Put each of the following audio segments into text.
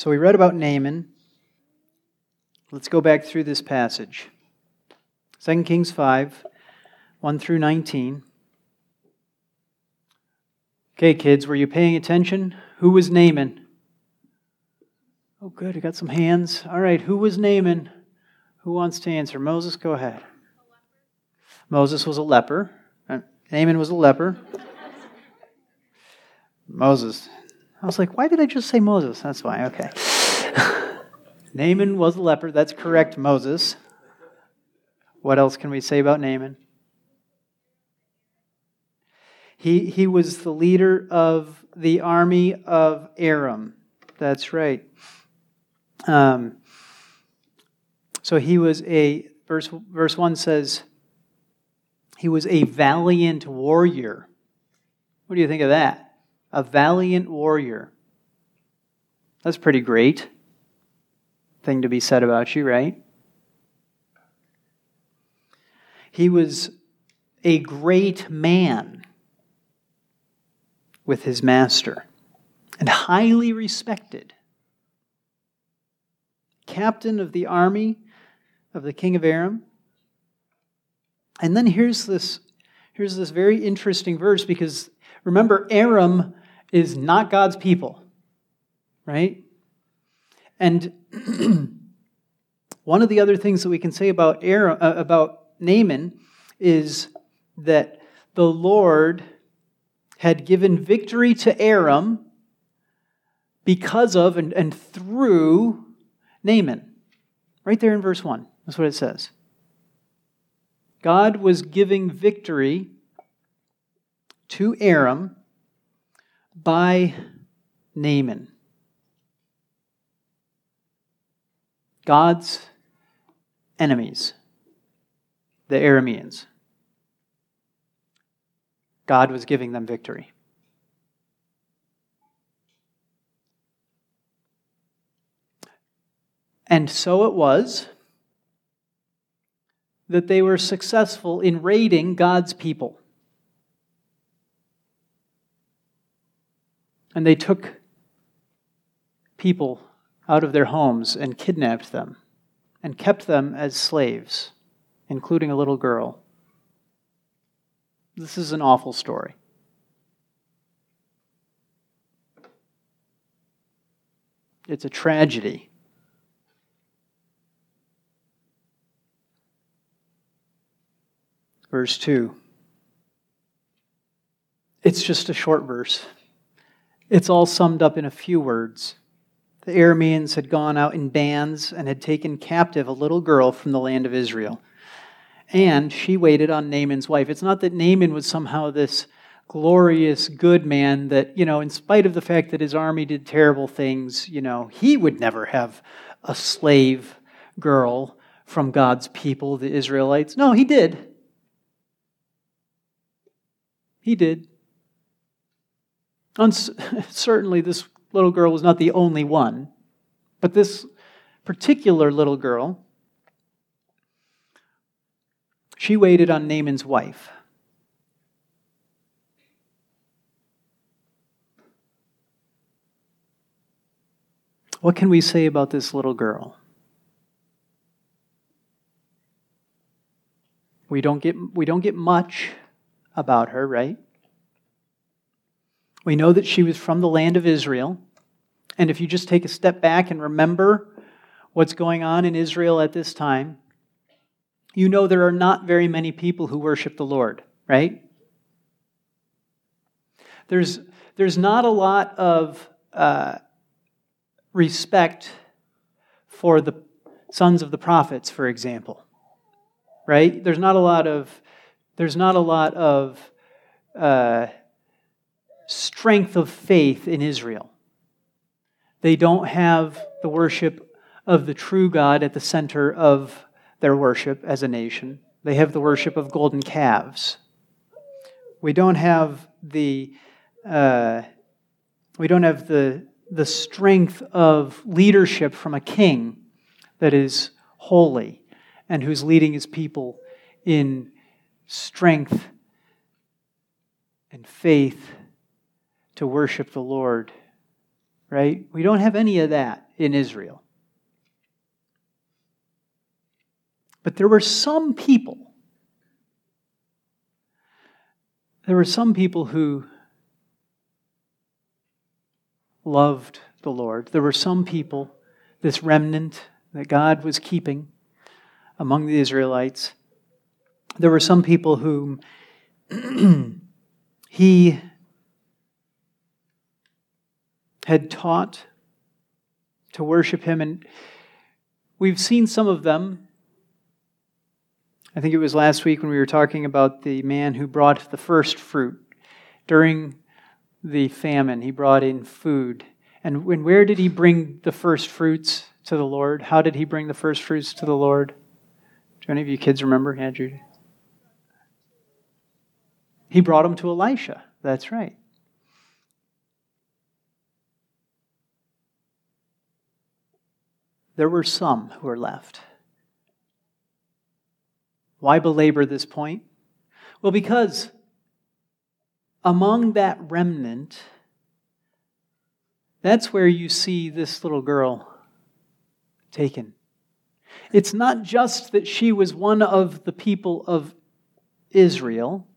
So we read about Naaman. Let's go back through this passage. 2 Kings 5, 1 through 19. Okay, kids, were you paying attention? Who was Naaman? Oh, good, I got some hands. All right, who was Naaman? Who wants to answer? Moses, go ahead. Moses was a leper. Uh, Naaman was a leper. Moses. I was like, why did I just say Moses? That's why, okay. Naaman was a leper. That's correct, Moses. What else can we say about Naaman? He, he was the leader of the army of Aram. That's right. Um, so he was a, verse, verse 1 says, he was a valiant warrior. What do you think of that? A valiant warrior. That's pretty great thing to be said about you, right? He was a great man with his master and highly respected. Captain of the army of the king of Aram. And then here's this, here's this very interesting verse because remember, Aram is not God's people, right? And one of the other things that we can say about Aram, uh, about Naaman is that the Lord had given victory to Aram because of and, and through Naaman. Right there in verse 1. That's what it says. God was giving victory to Aram by Naaman. God's enemies, the Arameans. God was giving them victory. And so it was that they were successful in raiding God's people. And they took people out of their homes and kidnapped them and kept them as slaves, including a little girl. This is an awful story. It's a tragedy. verse 2. It's just a short verse. It's all summed up in a few words. The Arameans had gone out in bands and had taken captive a little girl from the land of Israel. And she waited on Naaman's wife. It's not that Naaman was somehow this glorious, good man that, you know, in spite of the fact that his army did terrible things, you know, he would never have a slave girl from God's people, the Israelites. No, he did. He did. certainly, this little girl was not the only one, but this particular little girl, she waited on Naaman's wife. What can we say about this little girl? We don't get, we don't get much about her, right? We know that she was from the land of Israel. And if you just take a step back and remember what's going on in Israel at this time, you know there are not very many people who worship the Lord, right? There's, there's not a lot of uh, respect for the sons of the prophets, for example, right? There's not a lot of there's not a lot of uh, strength of faith in Israel. They don't have the worship of the true God at the center of their worship as a nation. They have the worship of golden calves. We don't have the uh, we don't have the the strength of leadership from a king that is holy and who's leading his people in strength and faith to worship the Lord, right? We don't have any of that in Israel. But there were some people, there were some people who loved the Lord. There were some people, this remnant that God was keeping among the Israelites. There were some people whom he had taught to worship him. And we've seen some of them. I think it was last week when we were talking about the man who brought the first fruit during the famine. He brought in food. And when, where did he bring the first fruits to the Lord? How did he bring the first fruits to the Lord? Do any of you kids remember, Andrew? He brought them to Elisha. That's right. There were some who were left. Why belabor this point? Well, because among that remnant, that's where you see this little girl taken. It's not just that she was one of the people of Israel,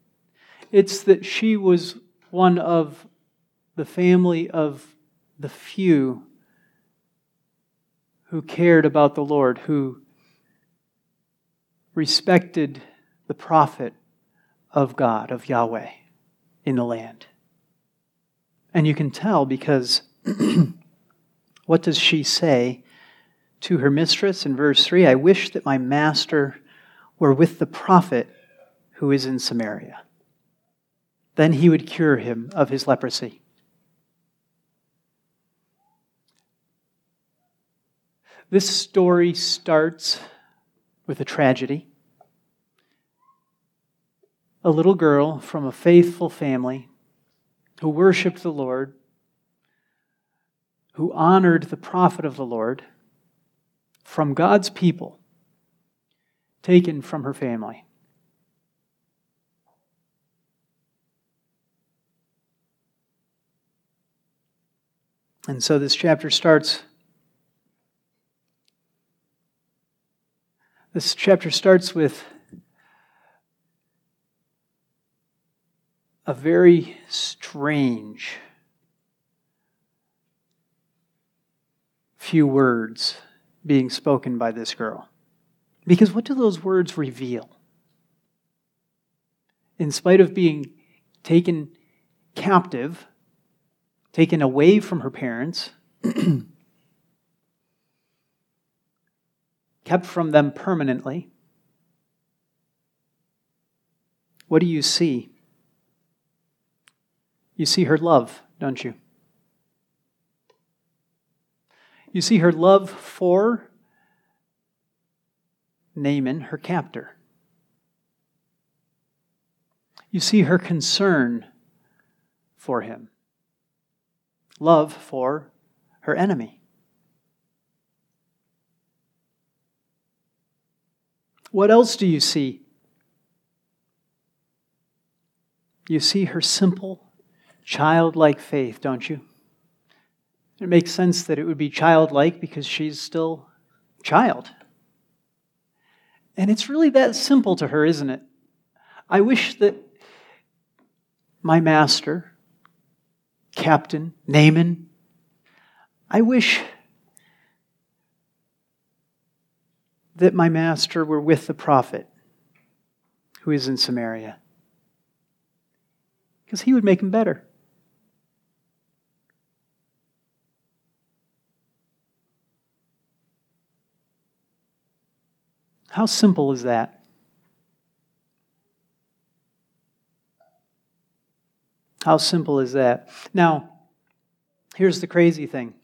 it's that she was one of the family of the few who cared about the Lord, who respected the prophet of God, of Yahweh in the land. And you can tell because what does she say to her mistress in verse 3? I wish that my master were with the prophet who is in Samaria. Then he would cure him of his leprosy. This story starts with a tragedy a little girl from a faithful family who worshiped the Lord, who honored the prophet of the Lord, from God's people, taken from her family. And so this chapter starts. This chapter starts with a very strange few words being spoken by this girl. Because what do those words reveal? In spite of being taken captive, taken away from her parents, kept from them permanently, what do you see? You see her love, don't you? You see her love for Naaman, her captor. You see her concern for him, love for her enemy. What else do you see? You see her simple childlike faith, don't you? It makes sense that it would be childlike because she's still child. And it's really that simple to her, isn't it? I wish that my master, Captain Naaman, I wish that my master were with the prophet who is in Samaria. Because he would make him better. How simple is that? How simple is that? Now, here's the crazy thing.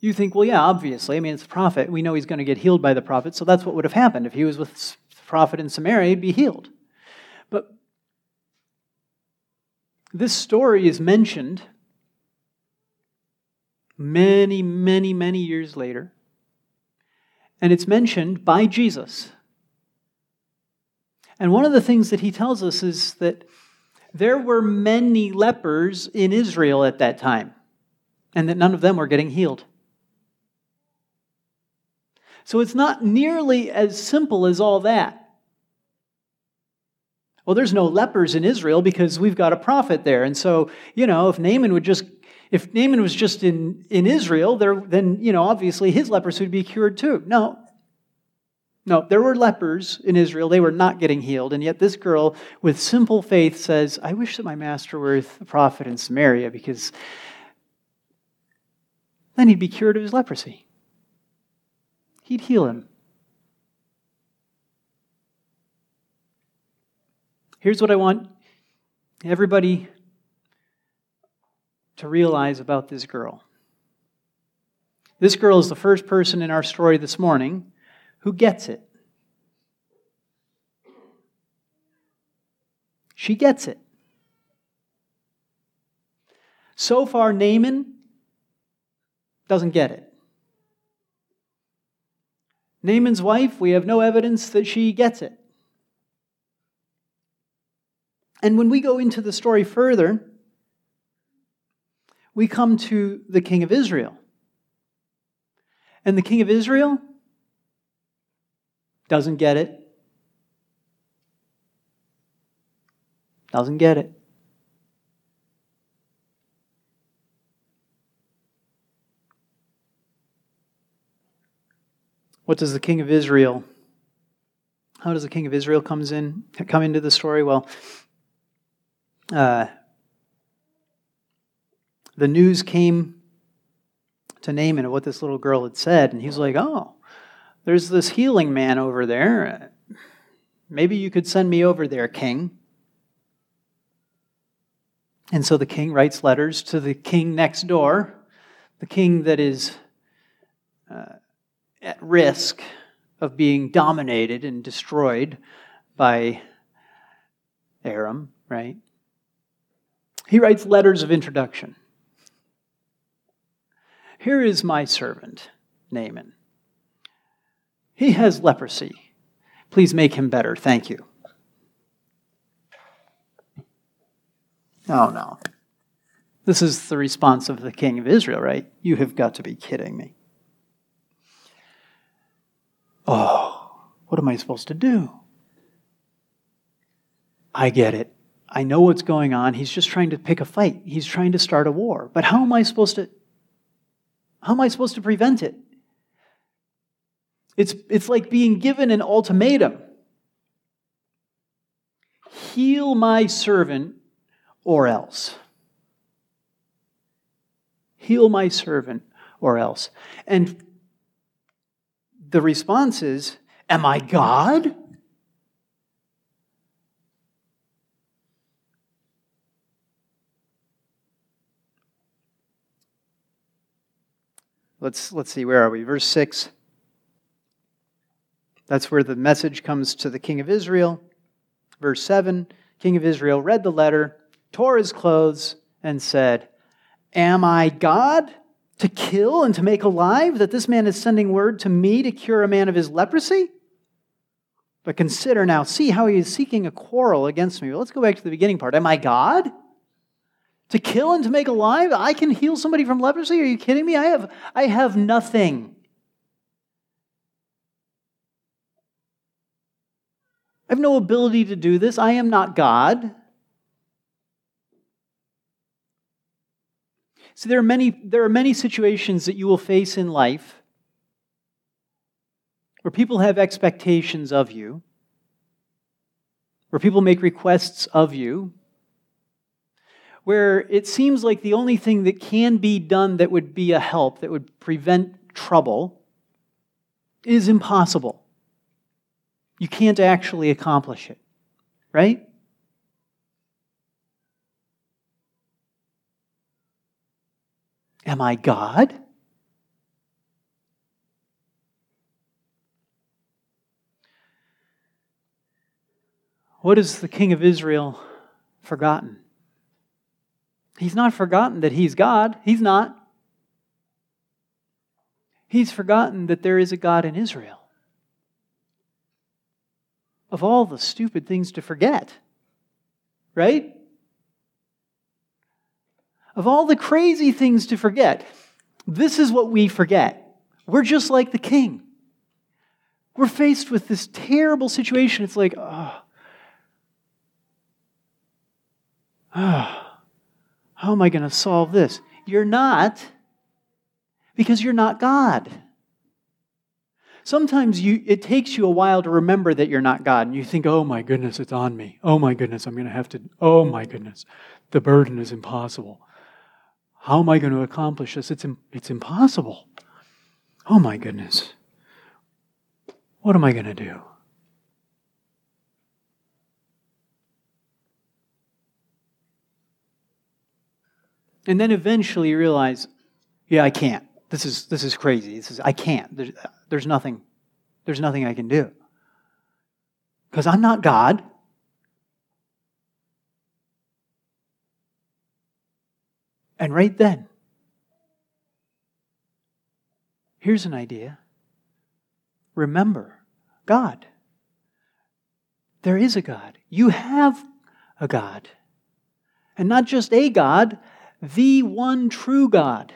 You think, well, yeah, obviously. I mean, it's a prophet. We know he's going to get healed by the prophet, so that's what would have happened. If he was with the prophet in Samaria, he'd be healed. But this story is mentioned many, many, many years later and it's mentioned by Jesus. And one of the things that he tells us is that there were many lepers in Israel at that time. and that none of them were getting healed. So it's not nearly as simple as all that. Well, there's no lepers in Israel because we've got a prophet there. And so, you know, if Naaman would just if Naaman was just in, in Israel, there, then, you know, obviously his leprosy would be cured too. No. No, there were lepers in Israel. They were not getting healed. And yet this girl, with simple faith, says, I wish that my master were a prophet in Samaria because then he'd be cured of his leprosy. He'd heal him. Here's what I want everybody to realize about this girl. This girl is the first person in our story this morning who gets it. She gets it. So far, Naaman doesn't get it. Naaman's wife, we have no evidence that she gets it. And when we go into the story further, we come to the king of Israel. And the king of Israel doesn't get it. Doesn't get it. What does the king of Israel how does the king of Israel comes in come into the story? Well, uh, the news came to Naaman of what this little girl had said, and he's like, Oh, there's this healing man over there. Maybe you could send me over there, king. And so the king writes letters to the king next door, the king that is uh, at risk of being dominated and destroyed by Aram, right? He writes letters of introduction. Here is my servant, Naaman. He has leprosy. Please make him better. Thank you. Oh, no. This is the response of the king of Israel, right? You have got to be kidding me. Oh, what am I supposed to do? I get it. I know what's going on. He's just trying to pick a fight. He's trying to start a war. But how am I supposed to how am I supposed to prevent it? It's, it's like being given an ultimatum heal my servant or else. Heal my servant or else. And the response is, Am I God? Let's, let's see, where are we? Verse 6. That's where the message comes to the king of Israel. Verse 7 King of Israel read the letter, tore his clothes, and said, Am I God to kill and to make alive that this man is sending word to me to cure a man of his leprosy? But consider now, see how he is seeking a quarrel against me. Well, let's go back to the beginning part. Am I God? To kill and to make alive? I can heal somebody from leprosy? Are you kidding me? I have, I have nothing. I have no ability to do this. I am not God. So there are many, there are many situations that you will face in life where people have expectations of you, where people make requests of you, where it seems like the only thing that can be done that would be a help, that would prevent trouble, is impossible. You can't actually accomplish it, right? Am I God? What has the king of Israel forgotten? He's not forgotten that he's God. He's not. He's forgotten that there is a God in Israel. Of all the stupid things to forget, right? of all the crazy things to forget, this is what we forget. We're just like the king. We're faced with this terrible situation. It's like, oh, oh how am I going to solve this? You're not, because you're not God. Sometimes you, it takes you a while to remember that you're not God, and you think, oh my goodness, it's on me. Oh my goodness, I'm going to have to, oh my goodness, the burden is impossible. How am I going to accomplish this? It's, it's impossible. Oh my goodness. What am I going to do? And then eventually you realize, yeah, I can't. This is, this is crazy. This is, I can't. There's, there's nothing, there's nothing I can do. Because I'm not God. And right then, here's an idea. Remember God. There is a God. You have a God. And not just a God, the one true God.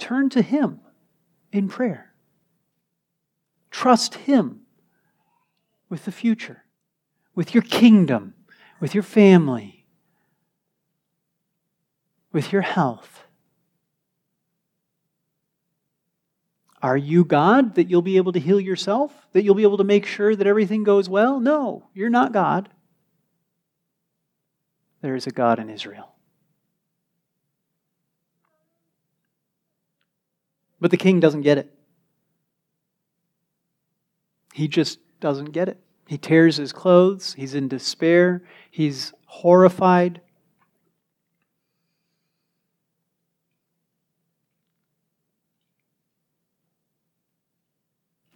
Turn to Him in prayer. Trust Him with the future, with your kingdom, with your family, with your health. Are you God that you'll be able to heal yourself? That you'll be able to make sure that everything goes well? No, you're not God. There is a God in Israel. But the king doesn't get it. He just doesn't get it. He tears his clothes. He's in despair. He's horrified.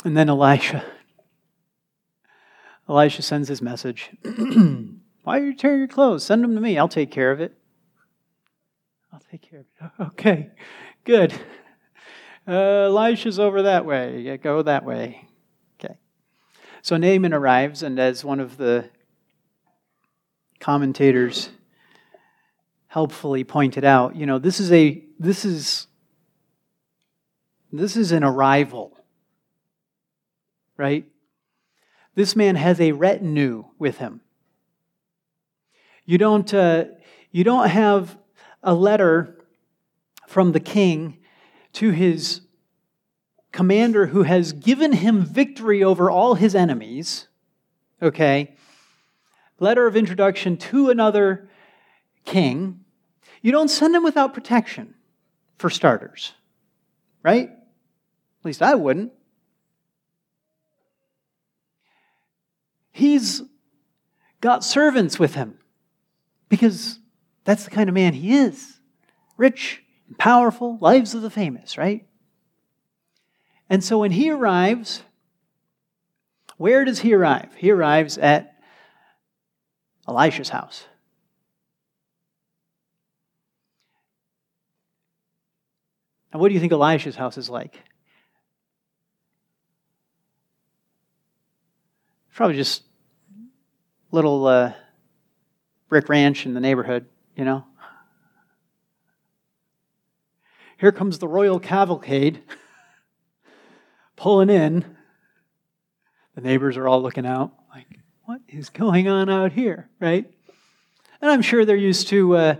And then Elisha. Elisha sends his message. Why are you tearing your clothes? Send them to me. I'll take care of it. I'll take care of it. Okay, good. Uh, Elisha's over that way. Yeah, go that way. Okay. So Naaman arrives, and as one of the commentators helpfully pointed out, you know, this is a this is this is an arrival right? This man has a retinue with him. You don't, uh, you don't have a letter from the king to his commander who has given him victory over all his enemies. Okay? Letter of introduction to another king. You don't send him without protection, for starters. Right? At least I wouldn't. He's got servants with him because that's the kind of man he is rich and powerful, lives of the famous, right? And so when he arrives, where does he arrive? He arrives at Elisha's house. Now, what do you think Elisha's house is like? Probably just little uh, brick ranch in the neighborhood, you know. Here comes the royal cavalcade pulling in. The neighbors are all looking out, like, what is going on out here, right? And I'm sure they're used to uh,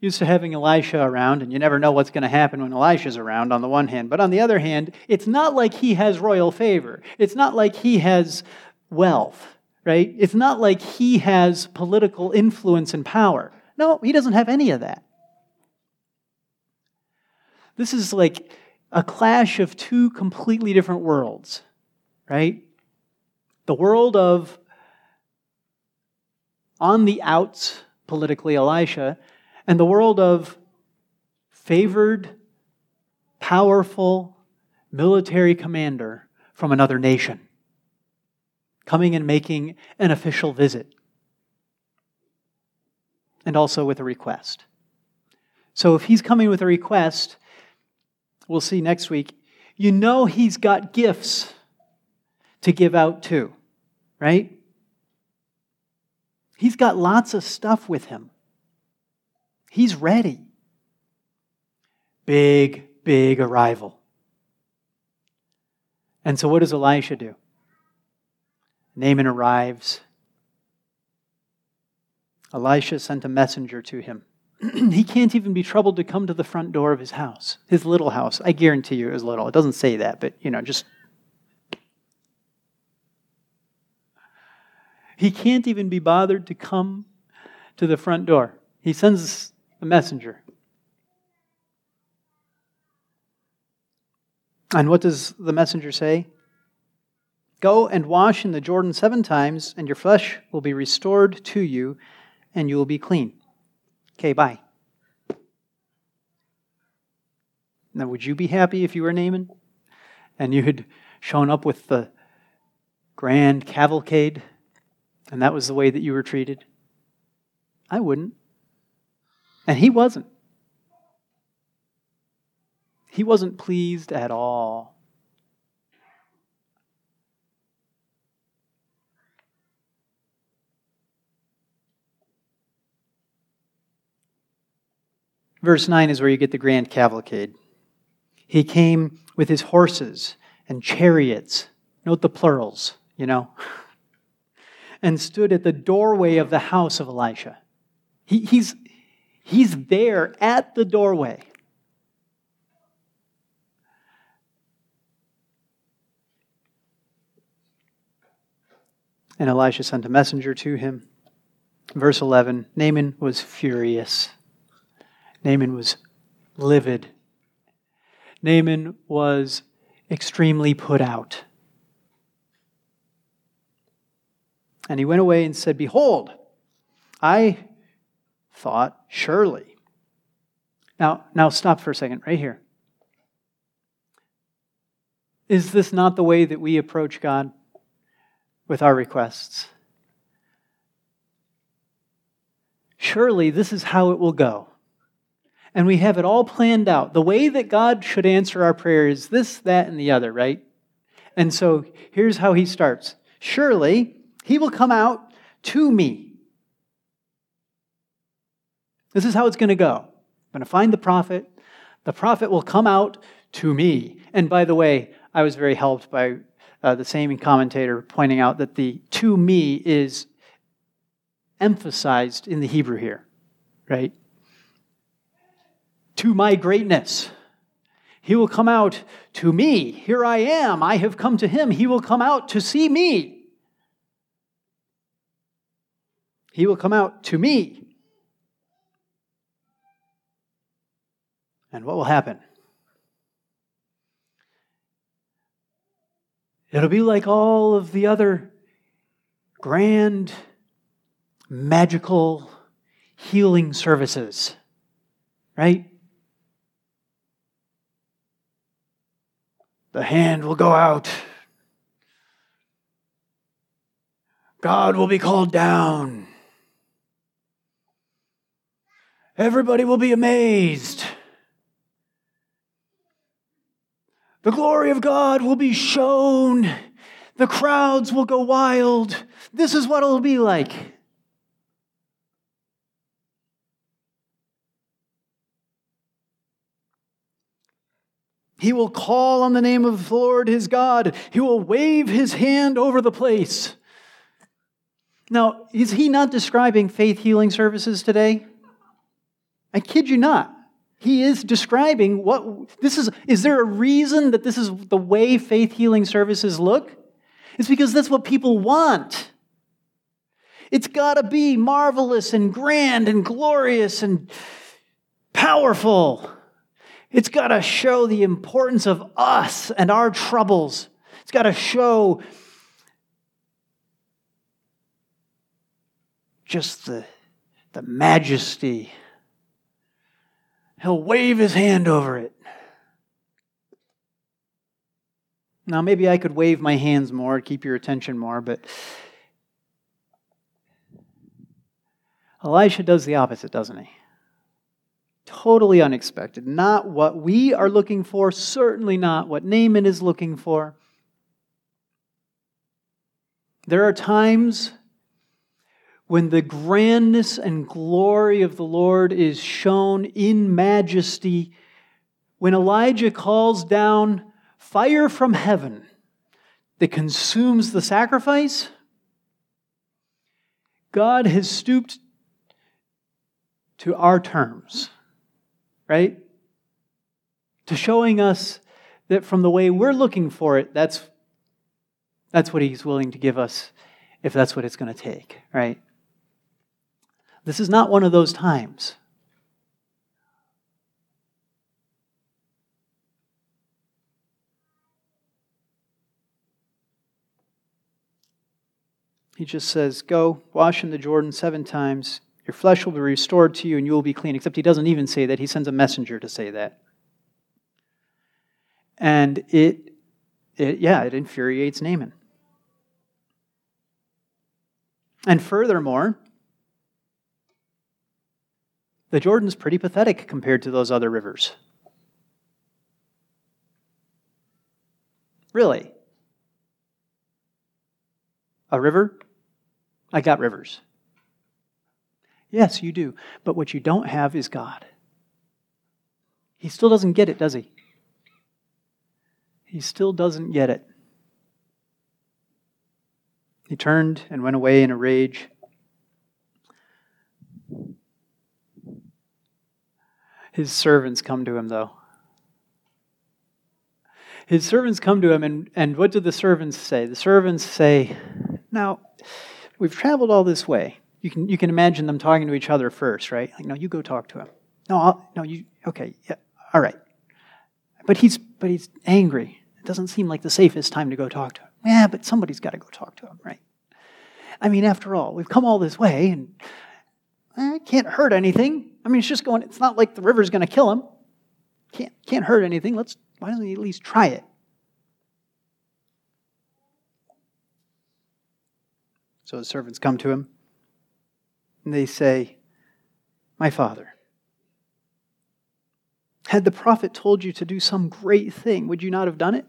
used to having Elisha around, and you never know what's going to happen when Elisha's around. On the one hand, but on the other hand, it's not like he has royal favor. It's not like he has wealth, right? It's not like he has political influence and power. No, he doesn't have any of that. This is like a clash of two completely different worlds, right? The world of on the outs politically Elisha, and the world of favored, powerful military commander from another nation coming and making an official visit, and also with a request. So if he's coming with a request, we'll see next week, you know he's got gifts to give out too, right? He's got lots of stuff with him He's ready. Big, big arrival. And so, what does Elisha do? Naaman arrives. Elisha sent a messenger to him. he can't even be troubled to come to the front door of his house, his little house. I guarantee you it was little. It doesn't say that, but you know, just. He can't even be bothered to come to the front door. He sends a messenger. And what does the messenger say? Go and wash in the Jordan seven times, and your flesh will be restored to you, and you will be clean. Okay, bye. Now, would you be happy if you were Naaman and you had shown up with the grand cavalcade and that was the way that you were treated? I wouldn't. And he wasn't. He wasn't pleased at all. Verse 9 is where you get the grand cavalcade. He came with his horses and chariots. Note the plurals, you know. and stood at the doorway of the house of Elisha. He, he's, he's there at the doorway. And Elisha sent a messenger to him. Verse 11 Naaman was furious. Naaman was livid. Naaman was extremely put out. And he went away and said, Behold, I thought, surely. Now, now stop for a second, right here. Is this not the way that we approach God with our requests? Surely this is how it will go. And we have it all planned out. The way that God should answer our prayer is this, that, and the other, right? And so here's how he starts Surely he will come out to me. This is how it's going to go. I'm going to find the prophet. The prophet will come out to me. And by the way, I was very helped by uh, the same commentator pointing out that the to me is emphasized in the Hebrew here, right? To my greatness. He will come out to me. Here I am. I have come to him. He will come out to see me. He will come out to me. And what will happen? It'll be like all of the other grand, magical healing services, right? The hand will go out. God will be called down. Everybody will be amazed. The glory of God will be shown. The crowds will go wild. This is what it'll be like. He will call on the name of the Lord his God. He will wave his hand over the place. Now, is he not describing faith healing services today? I kid you not. He is describing what this is. Is there a reason that this is the way faith healing services look? It's because that's what people want. It's got to be marvelous and grand and glorious and powerful. It's got to show the importance of us and our troubles. It's got to show just the, the majesty He'll wave his hand over it. Now, maybe I could wave my hands more, keep your attention more, but Elisha does the opposite, doesn't he? Totally unexpected. Not what we are looking for, certainly not what Naaman is looking for. There are times when the grandness and glory of the Lord is shown in majesty, when Elijah calls down fire from heaven that consumes the sacrifice, God has stooped to our terms, right? To showing us that from the way we're looking for it, that's, that's what He's willing to give us if that's what it's going to take, right? This is not one of those times. He just says, Go, wash in the Jordan seven times. Your flesh will be restored to you and you will be clean. Except he doesn't even say that. He sends a messenger to say that. And it, it yeah, it infuriates Naaman. And furthermore, the Jordan's pretty pathetic compared to those other rivers. Really? A river? I got rivers. Yes, you do. But what you don't have is God. He still doesn't get it, does he? He still doesn't get it. He turned and went away in a rage. His servants come to him, though. His servants come to him, and, and what do the servants say? The servants say, Now, we've traveled all this way. You can, you can imagine them talking to each other first, right? Like, no, you go talk to him. No, I'll, no, you, okay, yeah, all right. But he's, but he's angry. It doesn't seem like the safest time to go talk to him. Yeah, but somebody's got to go talk to him, right? I mean, after all, we've come all this way, and eh, it can't hurt anything. I mean, it's just going, it's not like the river's going to kill him. Can't, can't hurt anything. Let's, why doesn't he at least try it? So the servants come to him, and they say, My father, had the prophet told you to do some great thing, would you not have done it?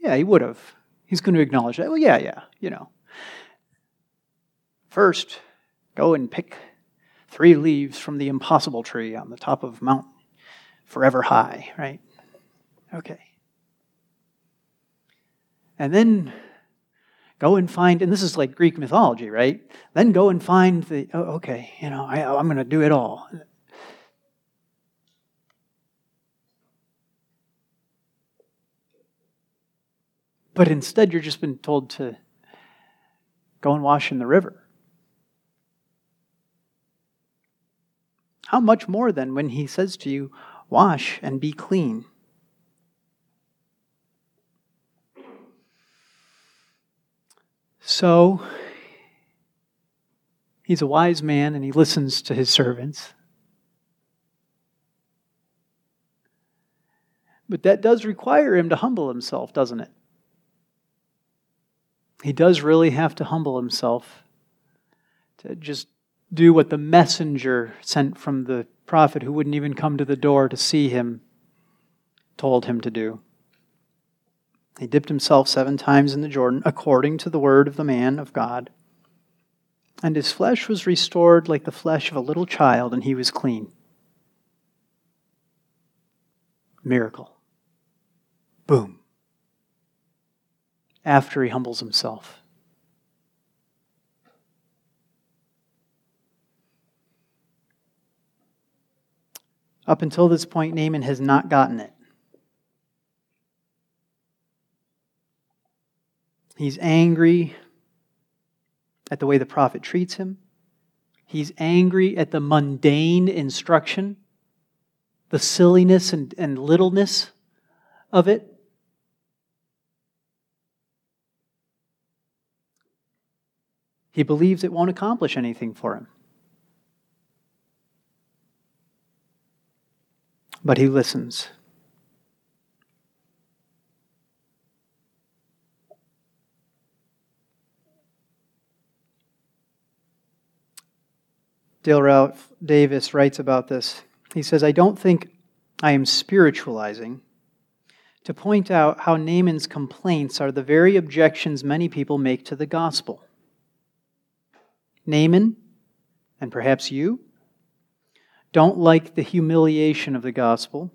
Yeah, he would have. He's going to acknowledge that. Well, yeah, yeah, you know. First, go and pick three leaves from the impossible tree on the top of Mount Forever High, right? Okay. And then go and find, and this is like Greek mythology, right? Then go and find the, oh, okay, you know, I, I'm going to do it all. But instead, you're just been told to go and wash in the river. How much more then when he says to you, wash and be clean? So, he's a wise man and he listens to his servants. But that does require him to humble himself, doesn't it? He does really have to humble himself to just do what the messenger sent from the prophet who wouldn't even come to the door to see him told him to do. He dipped himself seven times in the Jordan according to the word of the man of God. And his flesh was restored like the flesh of a little child, and he was clean. Miracle. Boom after he humbles himself. Up until this point, Naaman has not gotten it. He's angry at the way the prophet treats him. He's angry at the mundane instruction, the silliness and, and littleness of it. He believes it won't accomplish anything for him. But he listens. Dale Ralph Davis writes about this. He says, I don't think I am spiritualizing to point out how Naaman's complaints are the very objections many people make to the gospel. Naaman, and perhaps you, don't like the humiliation of the gospel,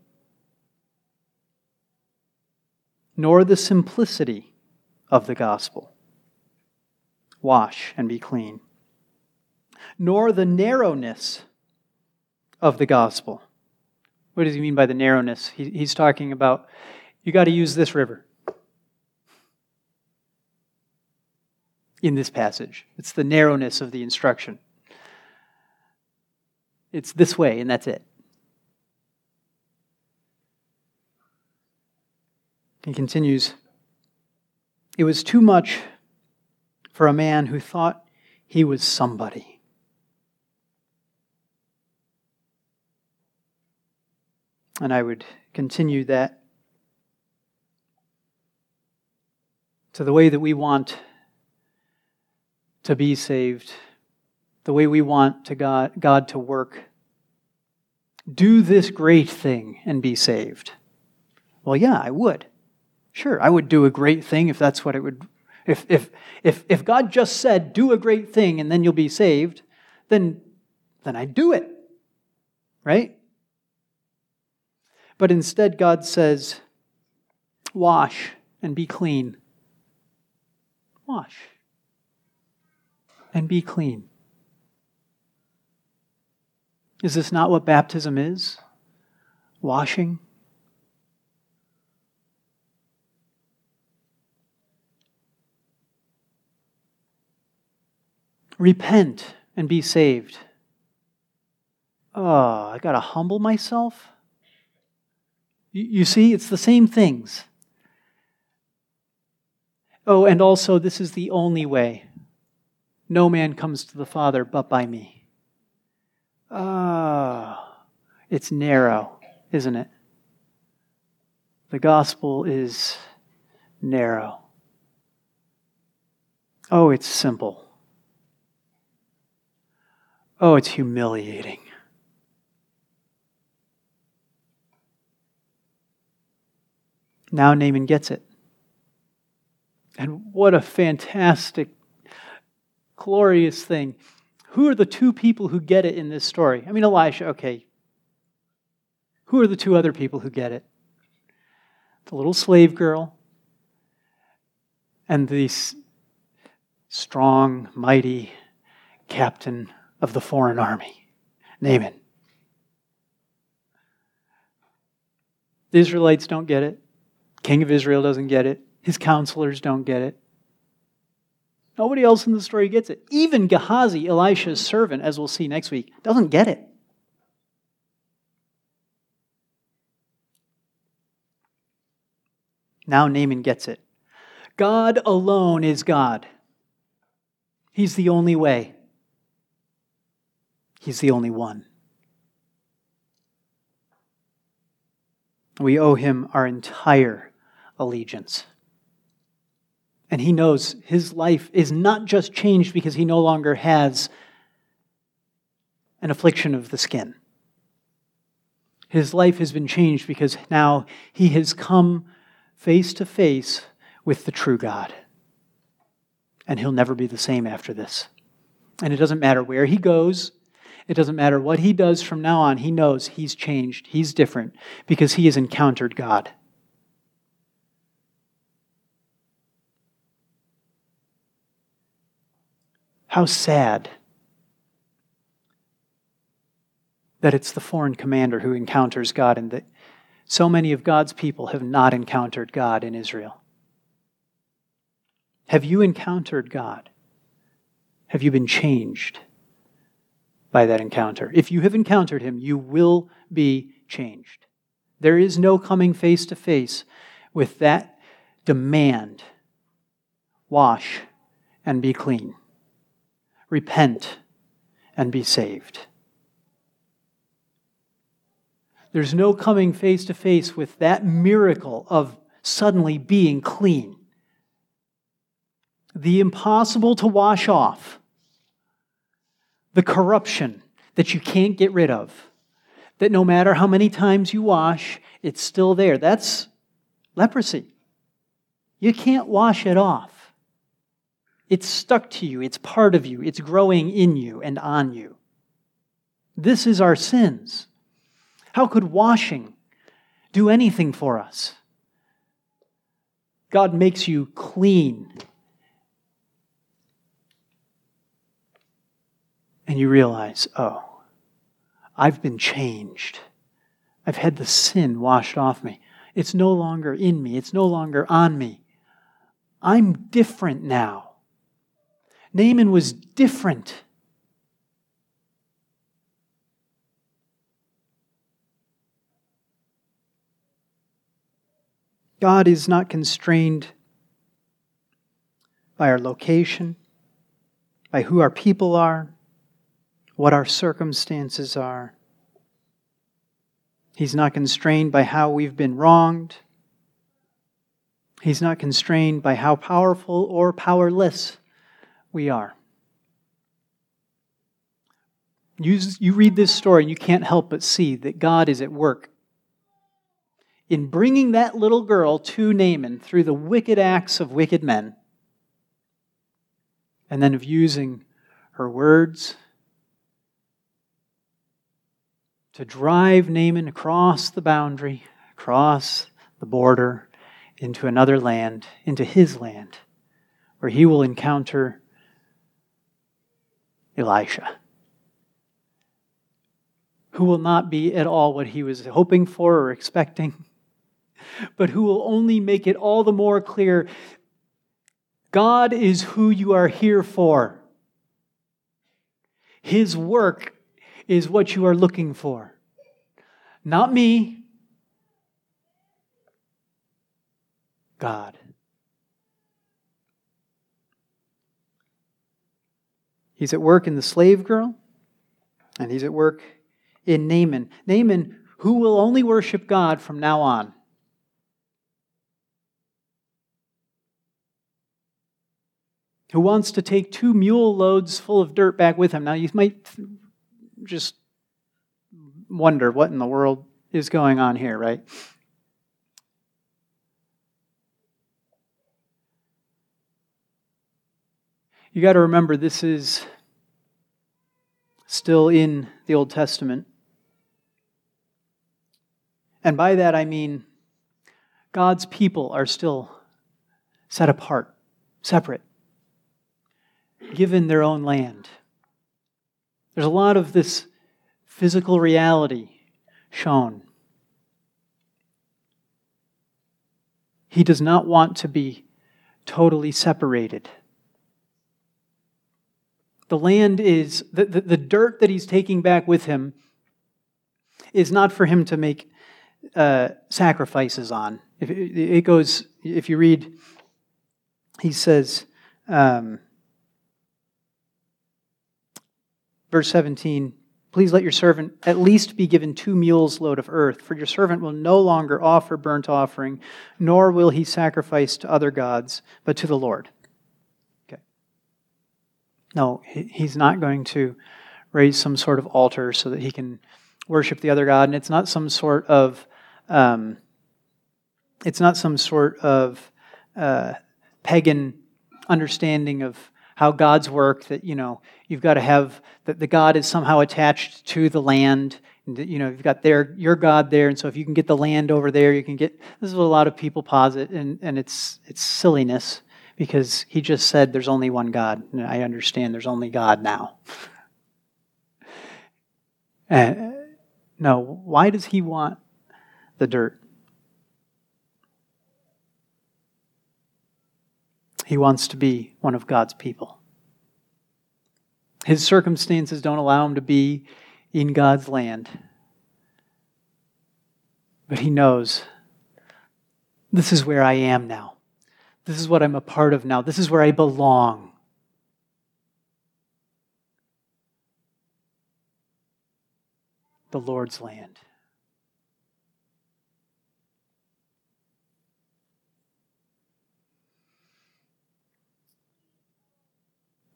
nor the simplicity of the gospel. Wash and be clean. Nor the narrowness of the gospel. What does he mean by the narrowness? He, he's talking about you got to use this river. In this passage, it's the narrowness of the instruction. It's this way, and that's it. He continues It was too much for a man who thought he was somebody. And I would continue that to the way that we want to be saved, the way we want to God, God to work. Do this great thing and be saved. Well, yeah, I would. Sure, I would do a great thing if that's what it would. If, if, if, if God just said, do a great thing and then you'll be saved, then, then I'd do it. Right? But instead, God says, wash and be clean wash and be clean. Is this not what baptism is? Washing? Repent and be saved. Oh, I got to humble myself? You see, it's the same things. Oh, and also, this is the only way. No man comes to the Father but by me. Ah, oh, it's narrow, isn't it? The gospel is narrow. Oh, it's simple. Oh, it's humiliating. Now Naaman gets it. And what a fantastic, glorious thing. Who are the two people who get it in this story? I mean, Elisha, okay. Who are the two other people who get it? The little slave girl and the strong, mighty captain of the foreign army, Naaman. The Israelites don't get it. King of Israel doesn't get it. His counselors don't get it. Nobody else in the story gets it. Even Gehazi, Elisha's servant, as we'll see next week, doesn't get it. Now Naaman gets it. God alone is God. He's the only way. He's the only one. We owe him our entire allegiance. And he knows his life is not just changed because he no longer has an affliction of the skin. His life has been changed because now he has come face to face with the true God. And he'll never be the same after this. And it doesn't matter where he goes, it doesn't matter what he does from now on, he knows he's changed, he's different, because he has encountered God. How sad that it's the foreign commander who encounters God and that so many of God's people have not encountered God in Israel. Have you encountered God? Have you been changed by that encounter? If you have encountered Him, you will be changed. There is no coming face to face with that demand wash and be clean repent, and be saved. There's no coming face to face with that miracle of suddenly being clean. The impossible to wash off, the corruption that you can't get rid of, that no matter how many times you wash, it's still there. That's, leprosy. You can't wash it off. It's stuck to you, it's part of you, it's growing in you and on you. This is our sins. How could washing do anything for us? God makes you clean. And you realize, oh, I've been changed. I've had the sin washed off me. It's no longer in me, it's no longer on me. I'm different now. Naaman was different. God is not constrained by our location, by who our people are, what our circumstances are. He's not constrained by how we've been wronged. He's not constrained by how powerful or powerless we are. You, you read this story and you can't help but see that God is at work in bringing that little girl to Naaman through the wicked acts of wicked men, and then of using her words to drive Naaman across the boundary, across the border, into another land, into his land, where he will encounter Elisha, who will not be at all what he was hoping for or expecting but who will only make it all the more clear God is who you are here for. His work is what you are looking for. Not me, God. He's at work in the slave girl, and he's at work in Naaman. Naaman, who will only worship God from now on. who wants to take two mule loads full of dirt back with him. Now, you might just wonder what in the world is going on here, right? You got to remember this is still in the Old Testament. And by that I mean God's people are still set apart, separate given their own land. There's a lot of this physical reality shown. He does not want to be totally separated. The land is, the, the, the dirt that he's taking back with him is not for him to make uh, sacrifices on. If it, goes, if you read, he says, um, Verse 17 Please let your servant at least be given two mules' load of earth, for your servant will no longer offer burnt offering, nor will he sacrifice to other gods, but to the Lord. No, he's not going to raise some sort of altar so that he can worship the other god, and it's not some sort of um, it's not some sort of uh, pagan understanding of how God's work that, you know, you've got to have that the God is somehow attached to the land. And, you know, you've got their, your God there, and so if you can get the land over there, you can get. This is what a lot of people posit, and, and it's, it's silliness because he just said there's only one God. And I understand there's only God now. And, no, why does he want the dirt? He wants to be one of God's people. His circumstances don't allow him to be in God's land. But he knows this is where I am now. This is what I'm a part of now. This is where I belong. The Lord's land.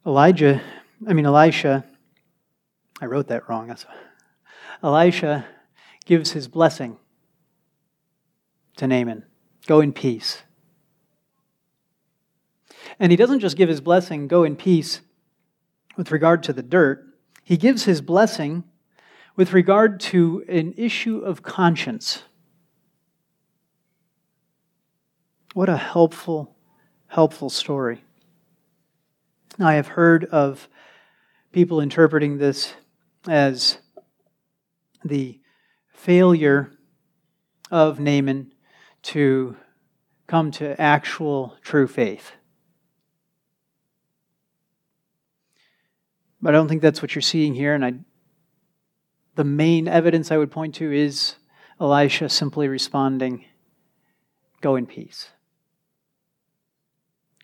Elijah, I mean, Elisha, I wrote that wrong. Elisha gives his blessing to Naaman. Go in peace. And he doesn't just give his blessing, go in peace, with regard to the dirt. He gives his blessing with regard to an issue of conscience. What a helpful, helpful story. I have heard of people interpreting this as the failure of Naaman to come to actual true faith. But I don't think that's what you're seeing here, and I the main evidence I would point to is Elisha simply responding, Go in peace.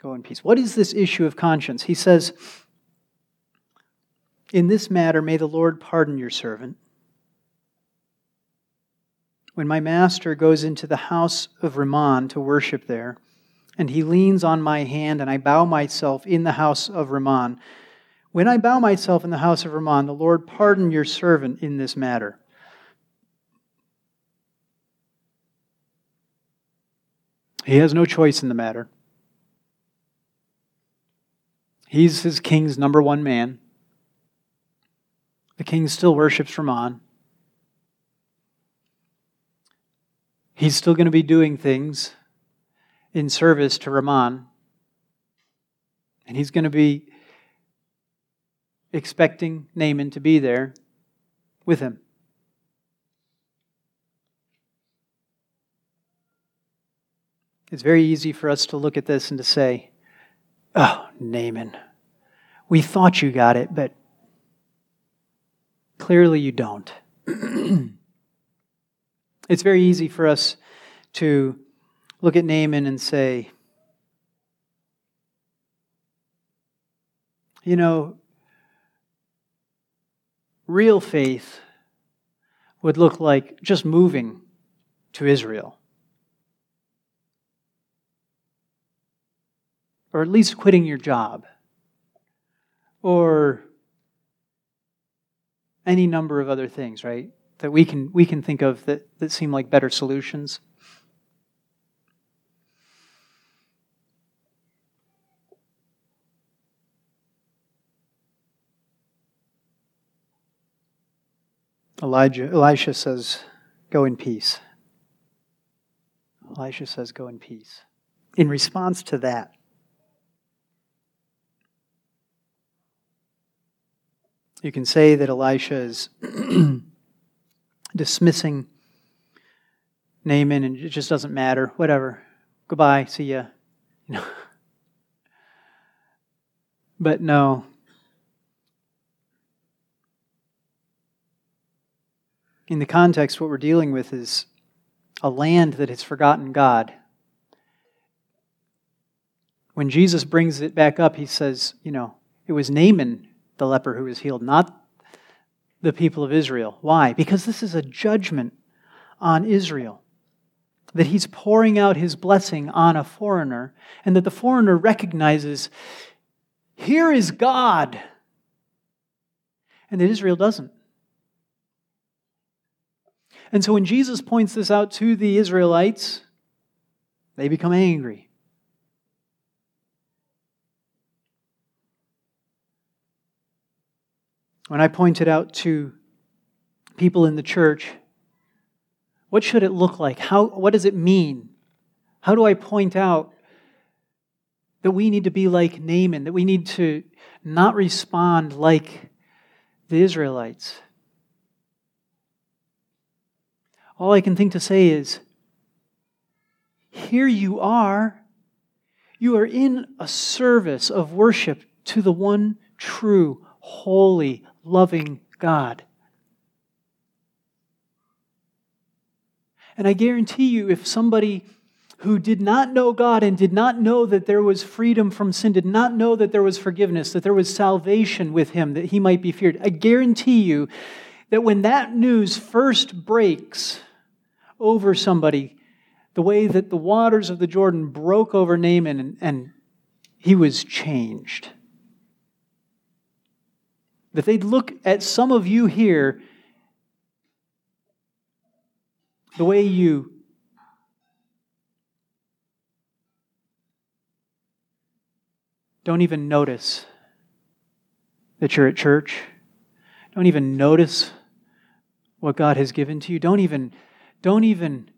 Go in peace. What is this issue of conscience? He says, In this matter, may the Lord pardon your servant. When my master goes into the house of Rimmon to worship there, and he leans on my hand, and I bow myself in the house of Rimmon, when I bow myself in the house of Rimmon, the Lord pardon your servant in this matter. He has no choice in the matter. He's his king's number one man. The king still worships Rimmon. He's still going to be doing things in service to Rimmon. And he's going to be expecting Naaman to be there with him. It's very easy for us to look at this and to say, Oh, Naaman, we thought you got it, but clearly you don't. it's very easy for us to look at Naaman and say, You know, real faith would look like just moving to Israel. Or at least quitting your job. Or any number of other things, right? That we can, we can think of that, that seem like better solutions. Elijah, Elisha says, Go in peace. Elisha says, Go in peace. In response to that, you can say that Elisha is dismissing Naaman and it just doesn't matter. Whatever. Goodbye. See ya. You. But no, in the context, what we're dealing with is a land that has forgotten God. When Jesus brings it back up, he says, you know, it was Naaman, the leper, who was healed, not the people of Israel. Why? Because this is a judgment on Israel. That he's pouring out his blessing on a foreigner, and that the foreigner recognizes, here is God. And that Israel doesn't. And so when Jesus points this out to the Israelites, they become angry. When I point it out to people in the church, what should it look like? How, what does it mean? How do I point out that we need to be like Naaman, that we need to not respond like the Israelites? All I can think to say is, here you are. You are in a service of worship to the one true, holy, loving God. And I guarantee you, if somebody who did not know God and did not know that there was freedom from sin, did not know that there was forgiveness, that there was salvation with him, that he might be feared, I guarantee you that when that news first breaks over somebody, the way that the waters of the Jordan broke over Naaman and, and he was changed. That they'd look at some of you here, the way you don't even notice that you're at church. Don't even notice what God has given to you. Don't even, don't even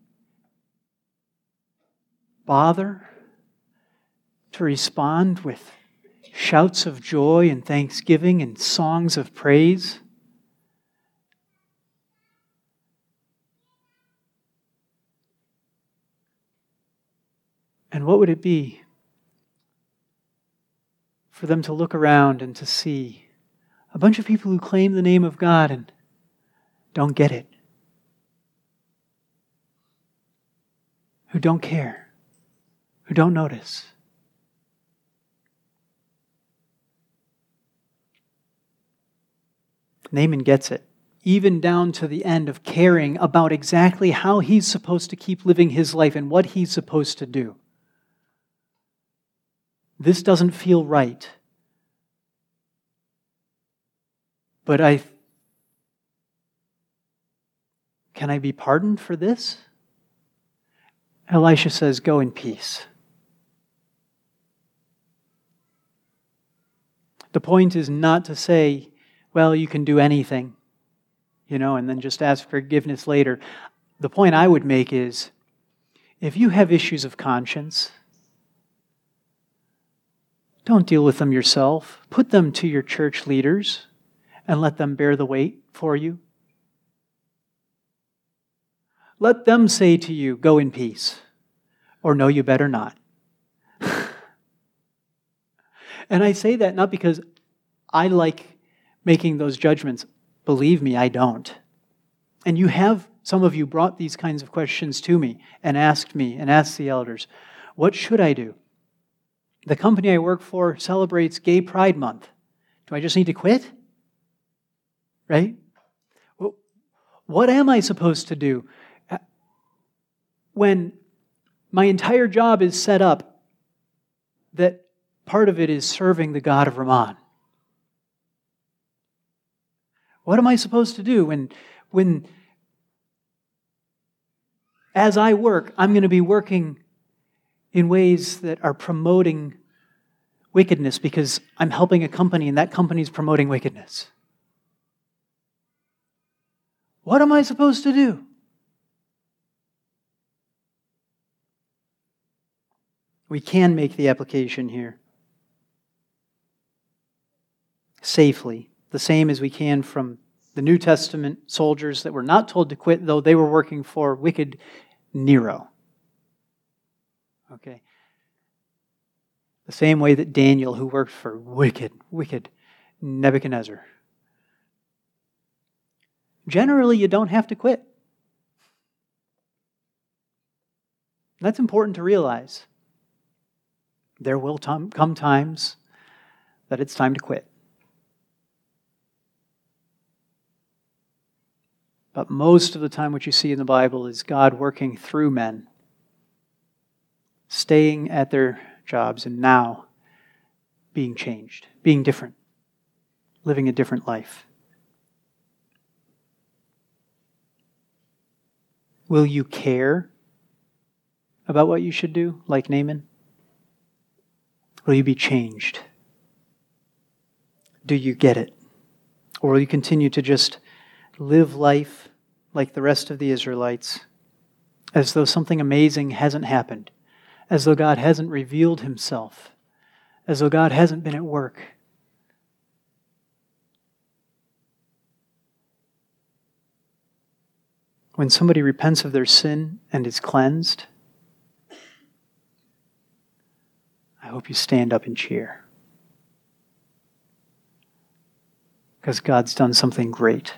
bother to respond with shouts of joy and thanksgiving and songs of praise. And what would it be for them to look around and to see a bunch of people who claim the name of God and don't get it, who don't care, who don't notice? Naaman gets it, even down to the end of caring about exactly how he's supposed to keep living his life and what he's supposed to do. This doesn't feel right. But I can I be pardoned for this? Elisha says, Go in peace. The point is not to say, well, you can do anything, you know, and then just ask forgiveness later. The point I would make is if you have issues of conscience, don't deal with them yourself. Put them to your church leaders and let them bear the weight for you. Let them say to you, Go in peace, or no, you better not. and I say that not because I like making those judgments. Believe me, I don't. And you have, some of you brought these kinds of questions to me and asked me and asked the elders, What should I do? The company I work for celebrates Gay Pride Month. Do I just need to quit? Right? What am I supposed to do when my entire job is set up that part of it is serving the God of Rimmon? What am I supposed to do when, when as I work, I'm going to be working in ways that are promoting wickedness because I'm helping a company and that company is promoting wickedness? What am I supposed to do? We can make the application here safely the same as we can from the New Testament soldiers that were not told to quit, though they were working for wicked Nero. Okay. The same way that Daniel, who worked for wicked, wicked Nebuchadnezzar. Generally, you don't have to quit. That's important to realize. There will come times that it's time to quit. But most of the time, what you see in the Bible is God working through men, staying at their jobs, and now being changed, being different, living a different life. Will you care about what you should do, like Naaman? Will you be changed? Do you get it? Or will you continue to just live life like the rest of the Israelites, as though something amazing hasn't happened, as though God hasn't revealed himself, as though God hasn't been at work. When somebody repents of their sin and is cleansed, I hope you stand up and cheer. Because God's done something great.